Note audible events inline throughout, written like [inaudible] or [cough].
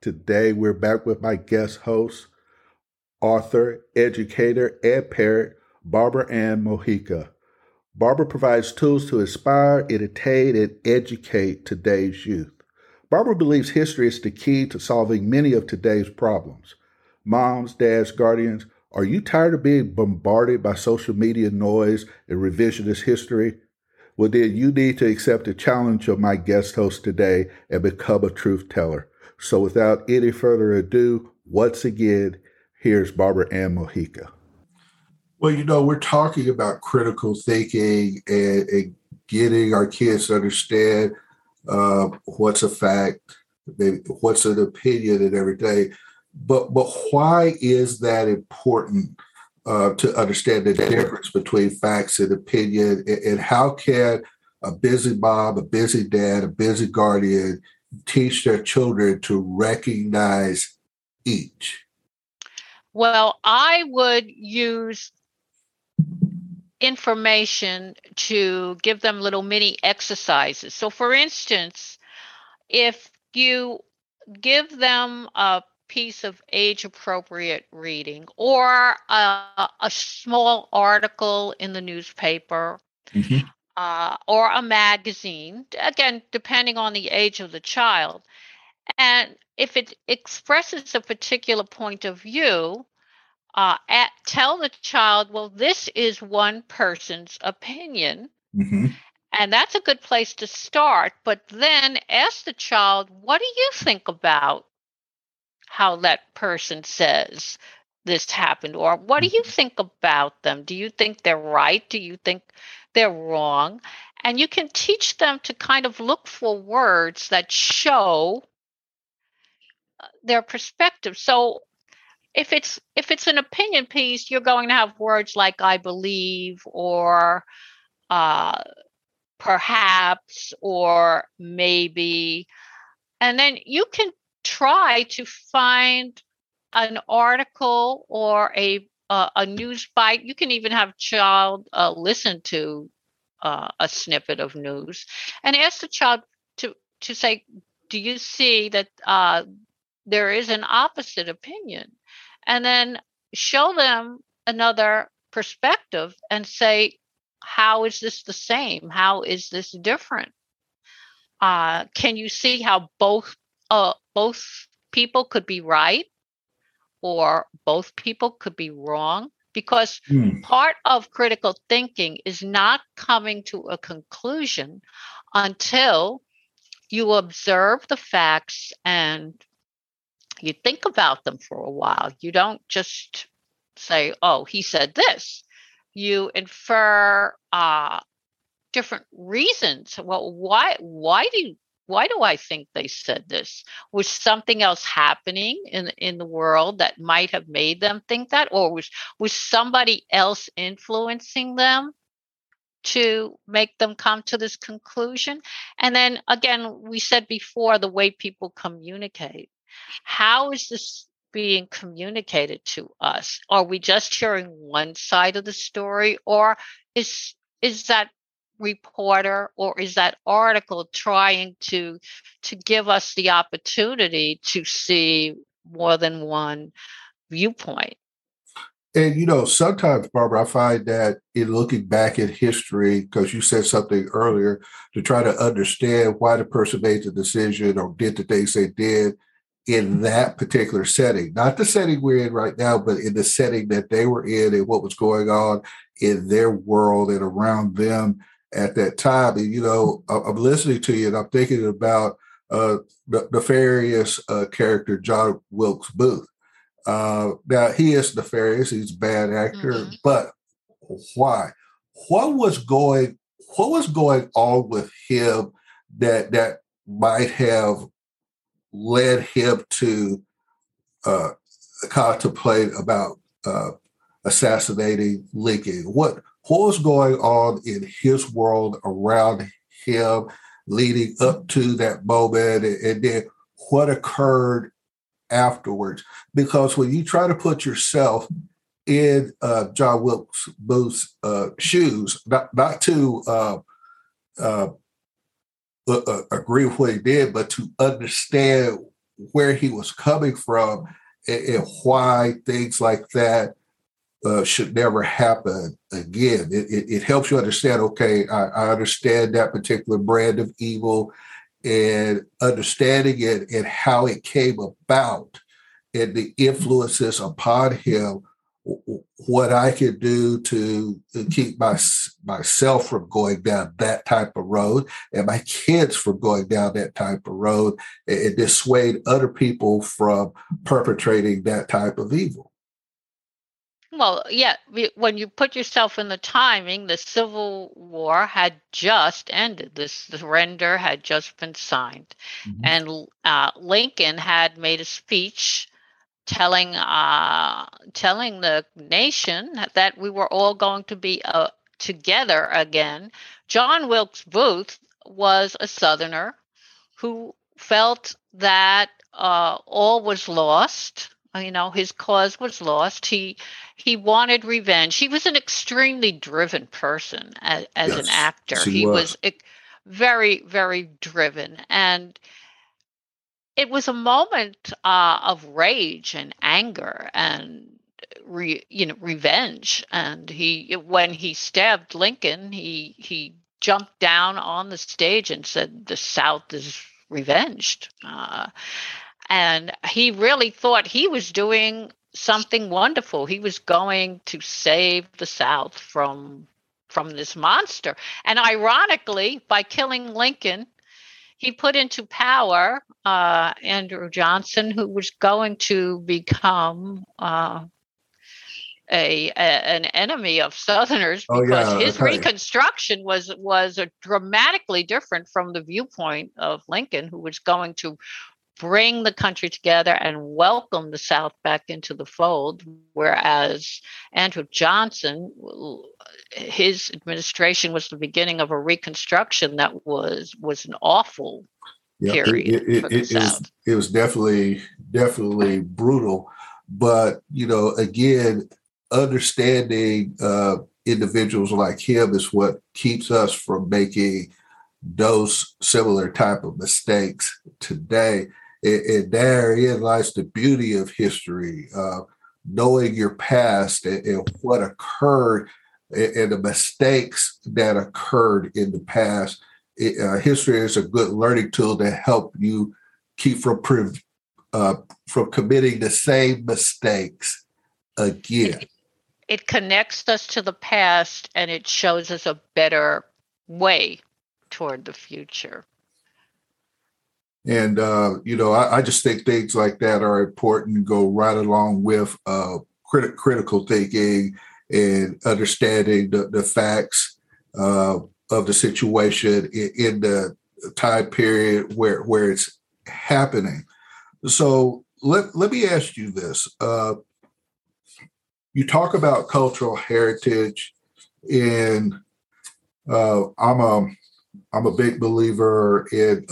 Today, we're back with my guest host, author, educator, and parent, Barbara Ann Mojica. Barbara provides tools to inspire, entertain, and educate today's youth. Barbara believes history is the key to solving many of today's problems. Moms, dads, guardians, are you tired of being bombarded by social media noise and revisionist history? Well, then you need to accept the challenge of my guest host today and become a truth teller. So without any further ado, once again, here's Barbara Ann Mojica. Well, you know, we're talking about critical thinking and, and getting our kids to understand uh, what's a fact, what's an opinion, and everything. But but why is that important uh, to understand the difference between facts and opinion, and, and how can a busy mom, a busy dad, a busy guardian teach their children to recognize each? Well, I would use information to give them little mini exercises. So, for instance, if you give them a piece of age appropriate reading or a, a, small article in the newspaper, mm-hmm uh, or a magazine, again, depending on the age of the child. And if it expresses a particular point of view, uh, at, tell the child, well, this is one person's opinion. Mm-hmm. And that's a good place to start. But then ask the child, what do you think about how that person says this happened? Or what do you mm-hmm. think about them? Do you think they're right? Do you think they're wrong. And you can teach them to kind of look for words that show uh, their perspective. So if it's if it's an opinion piece, you're going to have words like I believe or uh, perhaps or maybe. And then you can try to find an article or a uh, a news bite. You can even have child uh, listen to uh, a snippet of news and ask the child to to say, "Do you see that uh, there is an opposite opinion?" And then show them another perspective and say, "How is this the same? How is this different?" Uh, can you see how both uh, both people could be right or both people could be wrong because mm. part of critical thinking is not coming to a conclusion until you observe the facts and you think about them for a while. You don't just say, oh, he said this. You infer uh, different reasons. Well, why why do you why do I think they said this? Was something else happening in in the world that might have made them think that, or was was somebody else influencing them to make them come to this conclusion? And then again, we said before the way people communicate. How is this being communicated to us? Are we just hearing one side of the story, or is is that reporter or is that article trying to to give us the opportunity to see more than one viewpoint? And you know sometimes barbara i find that in looking back at history because you said something earlier to try to understand why the person made the decision or did the things they did in mm-hmm. that particular setting, not the setting we're in right now, but in the setting that they were in and what was going on in their world and around them at that time. And, you know, I'm listening to you and I'm thinking about uh, the nefarious uh, character, John Wilkes Booth. Uh, now, he is nefarious, he's a bad actor, mm-hmm. but why? What was going what was going on with him that that might have led him to uh, contemplate about uh, assassinating Lincoln? What what was going on in his world around him leading up to that moment, and, then what occurred afterwards? Because when you try to put yourself in uh, John Wilkes Booth's uh, shoes, not not to uh, uh, agree with what he did, but to understand where he was coming from and, and why things like that uh, should never happen again. It, it, it, helps you understand. Okay, I, I, understand that particular brand of evil, and understanding it and how it came about, and the influences upon him what I can do to keep my myself from going down that type of road and my kids from going down that type of road and dissuade other people from perpetrating that type of evil. Well, yeah, when you put yourself in the timing, the Civil War had just ended. The surrender had just been signed. Mm-hmm. And uh, Lincoln had made a speech telling uh, telling the nation that we were all going to be uh, together again. John Wilkes Booth was a Southerner who felt that uh, all was lost. You know, his cause was lost. He he wanted revenge. He was an extremely driven person as, as yes, an actor. He was. was very very driven and it was a moment uh, of rage and anger and re, you know revenge and he when he stabbed lincoln he he jumped down on the stage and said the south is revenged uh, and he really thought he was doing something wonderful he was going to save the south from from this monster and ironically by killing lincoln he put into power uh, Andrew Johnson, who was going to become uh, a, a, an enemy of Southerners because oh, yeah, his. Reconstruction was was dramatically different from the viewpoint of Lincoln, who was going to bring the country together and welcome the South back into the fold. Whereas Andrew Johnson, his administration was the beginning of a reconstruction that was was an awful yeah, period. It, it, it, it was, it was definitely definitely brutal. But you know, again, understanding uh, individuals like him is what keeps us from making those similar type of mistakes today and, and therein lies the beauty of history, uh, knowing your past and, and what occurred and, and, the mistakes that occurred in the past. It, uh, history is a good learning tool to help you keep from uh, from committing the same mistakes again. It, it connects us to the past and it shows us a better way toward the future. And, uh, you know, I, I, just think things like that are important, go right along with uh, crit- critical thinking and understanding the, the facts uh, of the situation in, in, the time period where, where it's happening. So let, let me ask you this. Uh, you talk about cultural heritage and uh, I'm a I'm a big believer in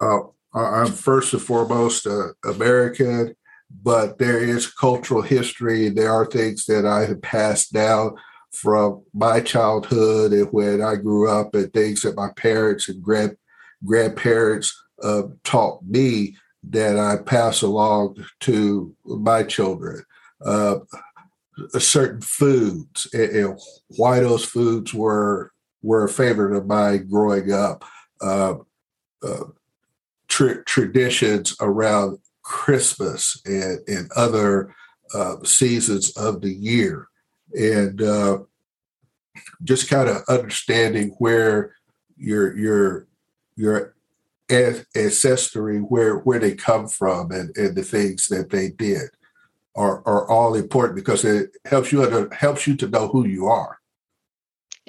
uh, I'm first and foremost uh, American, but there is cultural history. There are things that I have passed down from my childhood and when I grew up, and things that my parents and grand grandparents uh, taught me that I pass along to my children. Uh, certain foods and, and, why those foods were were a favorite of mine growing up. Uh, tra- traditions around Christmas and, and other uh, seasons of the year. And uh, just kind of understanding where your your your ancestry, where where they come from, and, and the things that they did, are are all important because it helps you to helps you to know who you are.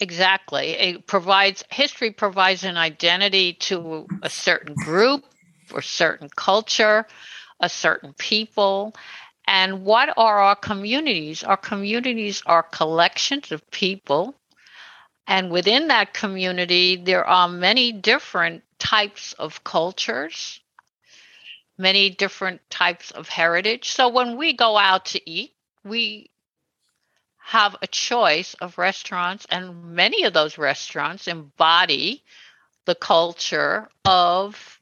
Exactly. It provides history provides an identity to a certain group or certain culture, a certain people. And what are our communities? Our communities are collections of people. And within that community, there are many different types of cultures, many different types of heritage. So when we go out to eat, we have a choice of restaurants, and many of those restaurants embody the culture of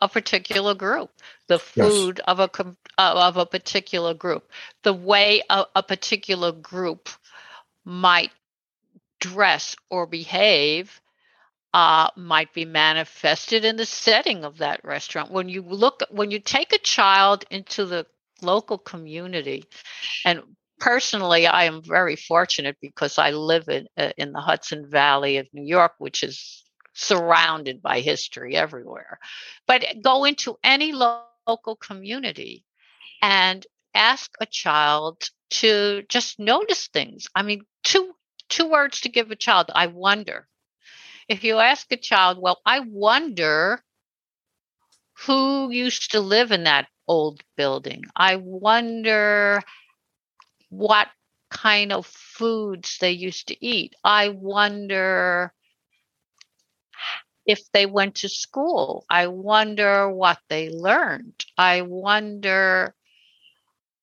a particular group, the food yes. of a of a particular group, the way a, a particular group might dress or behave uh, might be manifested in the setting of that restaurant. When you look, when you take a child into the local community, and personally, I am very fortunate because I live in uh, in the Hudson Valley of New York, which is surrounded by history everywhere. But go into any lo- local community and ask a child to just notice things. I mean, two two words to give a child. I wonder. If you ask a child, well, I wonder who used to live in that old building. I wonder what kind of foods they used to eat. I wonder if they went to school. I wonder what they learned. I wonder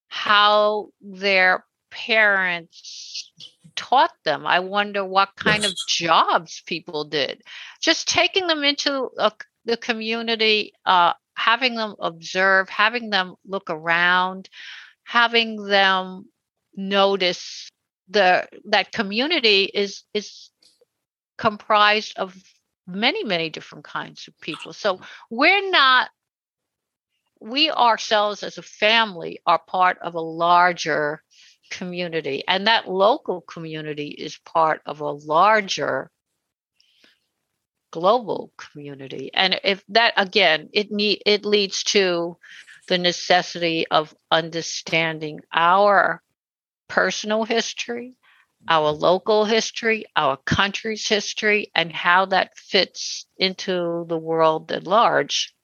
how their parents taught them. I wonder what kind yes. of jobs people did. Just taking them into a, the community, uh, having them observe, having them look around, having them notice the that community is is comprised of many many different kinds of people. So we're not we ourselves as a family are part of a larger community and that local community is part of a larger global community. And if that again it need it leads to the necessity of understanding our personal history our local history our country's history and how that fits into the world at large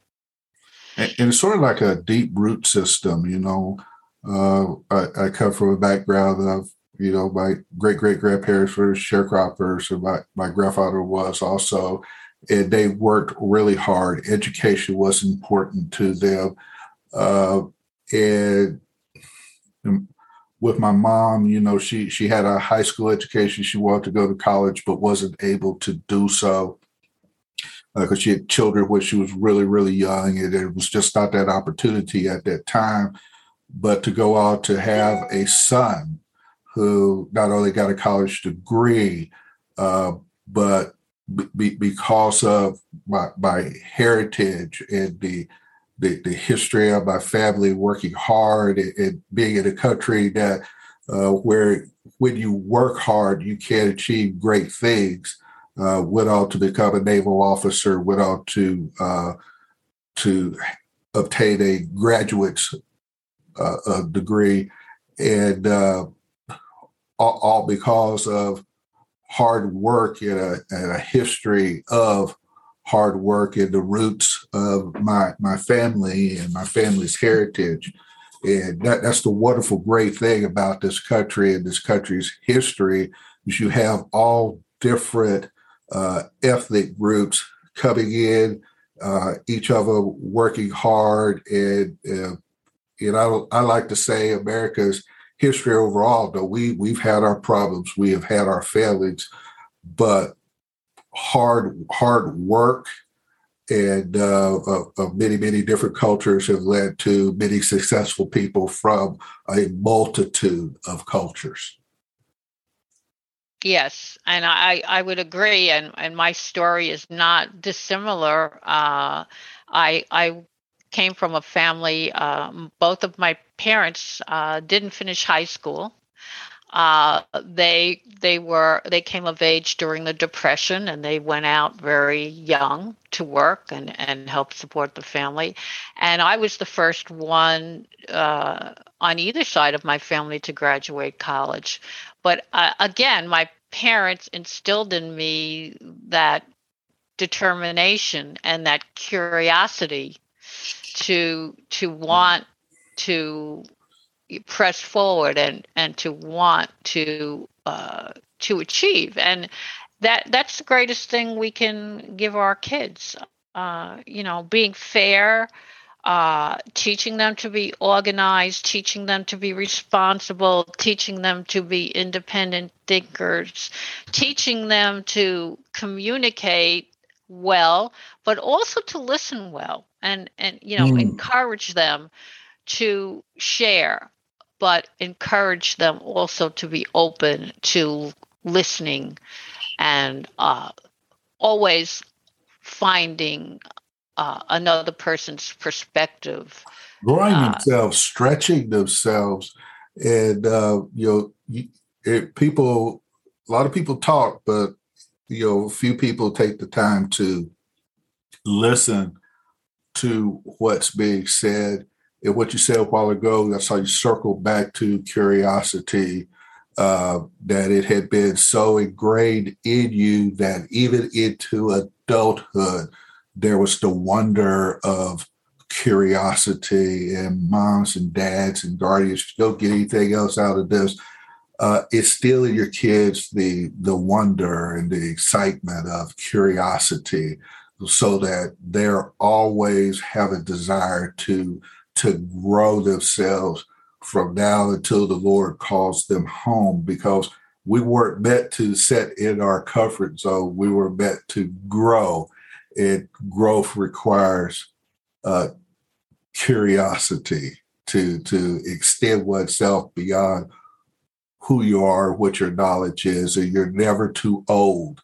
and, and it's sort of like a deep root system you know uh, I, I, come from a background of, you know, my great great grandparents were sharecroppers, and my, my grandfather was also, and they worked really hard. Education was important to them. Uh, and with my mom, you know, she she had a high school education. She wanted to go to college, but wasn't able to do so because uh, she had children when she was really, really young, and it was just not that opportunity at that time but to go out to have a son who not only got a college degree, uh, but be, because of my, my heritage and the, the, the history of my family working hard and, being in a country that uh, where when you work hard you can achieve great things. Uh, went on to become a naval officer. Went on to uh, to obtain a graduate's uh, a degree, and uh, all, all, because of hard work and a, and a, history of hard work and the roots of my my family and my family's heritage. And that, that's the wonderful, great thing about this country and this country's history is you have all different uh, ethnic groups coming in, uh, each of them working hard and uh, you know, I, I like to say America's history overall, though we we've had our problems, we have had our failings, but hard hard work and uh, of, of, many many different cultures have led to many successful people from a multitude of cultures. Yes, and I I would agree, and and my story is not dissimilar. Uh, I I came from a family. Um, both of my parents uh, didn't finish high school. Uh, they they were they came of age during the depression and they went out very young to work and and help support the family. And i was the first one uh, on either side of my family to graduate college. But uh, again my parents instilled in me that determination and that curiosity to to want to press forward and and to want to uh, to achieve. And that that's the greatest thing we can give our kids. Uh, you know being fair uh, teaching them to be organized teaching them to be responsible teaching them to be independent thinkers teaching them to communicate well but also to listen well and and you know mm. encourage them to share but encourage them also to be open to listening and uh, always finding uh, another person's perspective. Growing uh, themselves, stretching themselves, and uh, you know, it, people. A lot of people talk, but you know, few people take the time to listen to what's being said and what you said a while ago, that's how you circle back to curiosity, uh, that it had been so ingrained in you that even into adulthood, there was the wonder of curiosity and moms and dads and guardians. Don't get anything else out of this. Uh, it's still in your kids the the wonder and the excitement of curiosity so that they're always have a desire to to grow themselves from now until the Lord calls them home because we weren't meant to sit in our comfort zone. We were meant to grow. And growth requires uh, curiosity to, to extend oneself beyond who you are, what your knowledge is, and you're never too old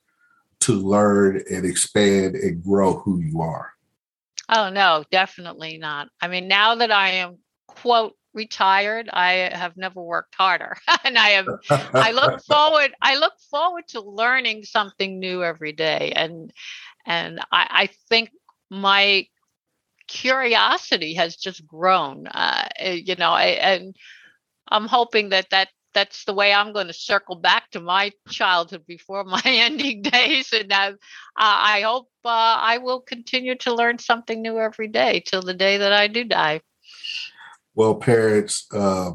to learn and expand and grow who you are. Oh no, definitely not. I mean, now that I am quote retired, I have never worked harder. [laughs] and I am I look [laughs] forward I look forward to learning something new every day. And and I, I think my curiosity has just grown. Uh, eh, you know, I, and I'm hoping that that that's the way I'm going to circle back to my childhood before [laughs] my ending days. And I, I hope uh, I will continue to learn something new every day till the day that I do die. Well, parents, uh,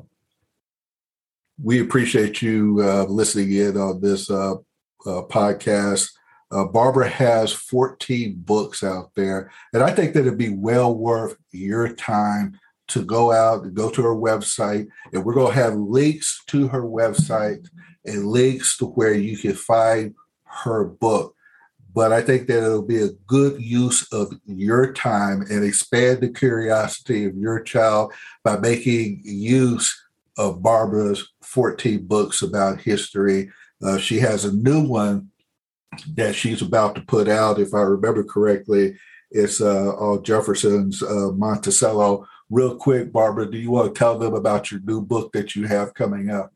we appreciate you uh, listening in on this uh, uh, podcast. Uh, Barbara has 14 books out there, and I think that it'd be well worth your time to go out and go to her website. And we're going to have links to her website and links to where you can find her book. But I think that it'll be a good use of your time and expand the curiosity of your child by making use of Barbara's 14 books about history. Uh, she has a new one that she's about to put out, if I remember correctly. It's uh, all Jefferson's uh, Monticello real quick, Barbara, do you want to tell them about your new book that you have coming up?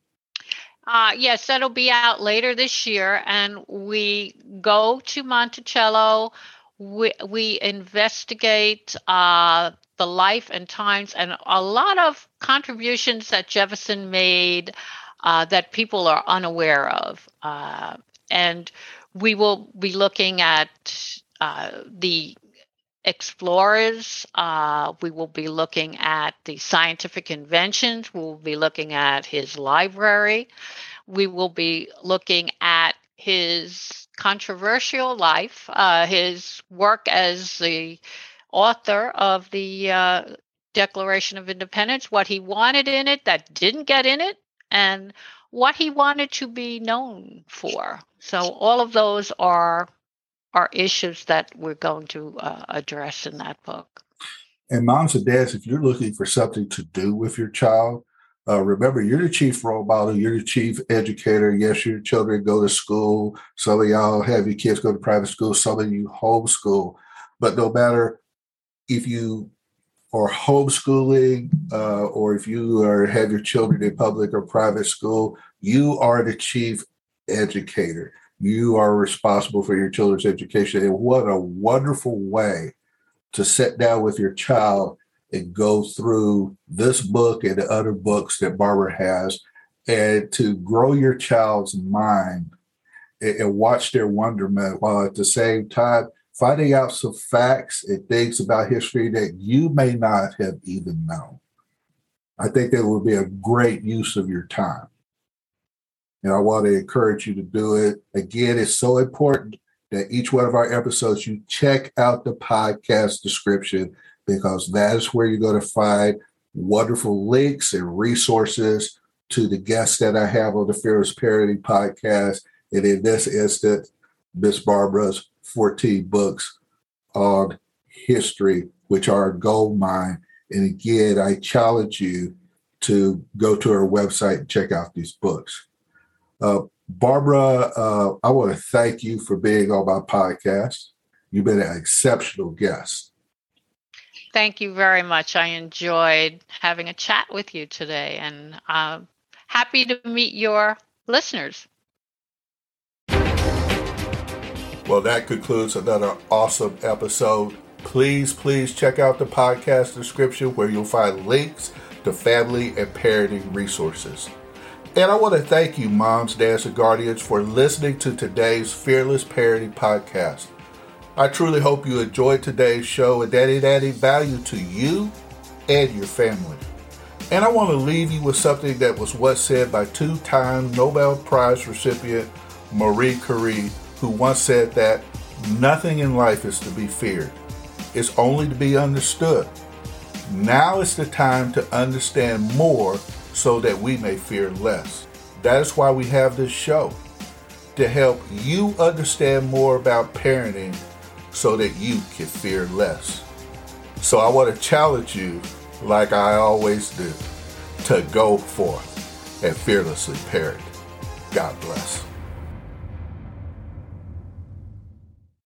Uh, yes, that'll be out later this year. And we go to Monticello. We, we investigate uh, the life and times and a lot of contributions that Jefferson made uh, that people are unaware of. Uh, and we will be looking at uh, the explorers. Uh, we will be looking at the scientific inventions. We'll be looking at his library. We will be looking at his controversial life, uh, his work as the author of the uh, Declaration of Independence, what he wanted in it that didn't get in it, and what he wanted to be known for. So, all of those are are issues that we're going to uh, address in that book. And moms and dads, if you're looking for something to do with your child, uh, remember you're the chief role model, you're the chief educator. Yes, your children go to school. Some of y'all have your kids go to private school, some of you homeschool. But no matter if you are homeschooling uh, or if you are have your children in public or private school, you are the chief educator. You are responsible for your children's education. And what a wonderful way to sit down with your child and go through this book and the other books that Barbara has and to grow your child's mind and, watch their wonderment while at the same time finding out some facts and things about history that you may not have even known. I think that would be a great use of your time. And I want to encourage you to do it. Again, it's so important that each one of our episodes, you check out the podcast description because that is where you're going to find wonderful links and resources to the guests that I have on the Fearless Parenting podcast. And in this instance, Miss Barbara's 14 books on history, which are a gold mine. And again, I challenge you to go to our website and check out these books. Uh, Barbara, uh, I want to thank you for being on my podcast. You've been an exceptional guest. Thank you very much. I enjoyed having a chat with you today and uh, happy to meet your listeners. Well, that concludes another awesome episode. Please, please check out the podcast description where you'll find links to family and parenting resources. And I want to thank you, moms, dads, and guardians, for listening to today's Fearless Parenting Podcast. I truly hope you enjoyed today's show and that it added value to you and your family. And I want to leave you with something that was once said by two time Nobel Prize recipient Marie Curie, who once said that nothing in life is to be feared, it's only to be understood. Now is the time to understand more so that we may fear less. That is why we have this show to help you understand more about parenting so that you can fear less. So I want to challenge you, like I always do, to go forth and fearlessly parent. God bless.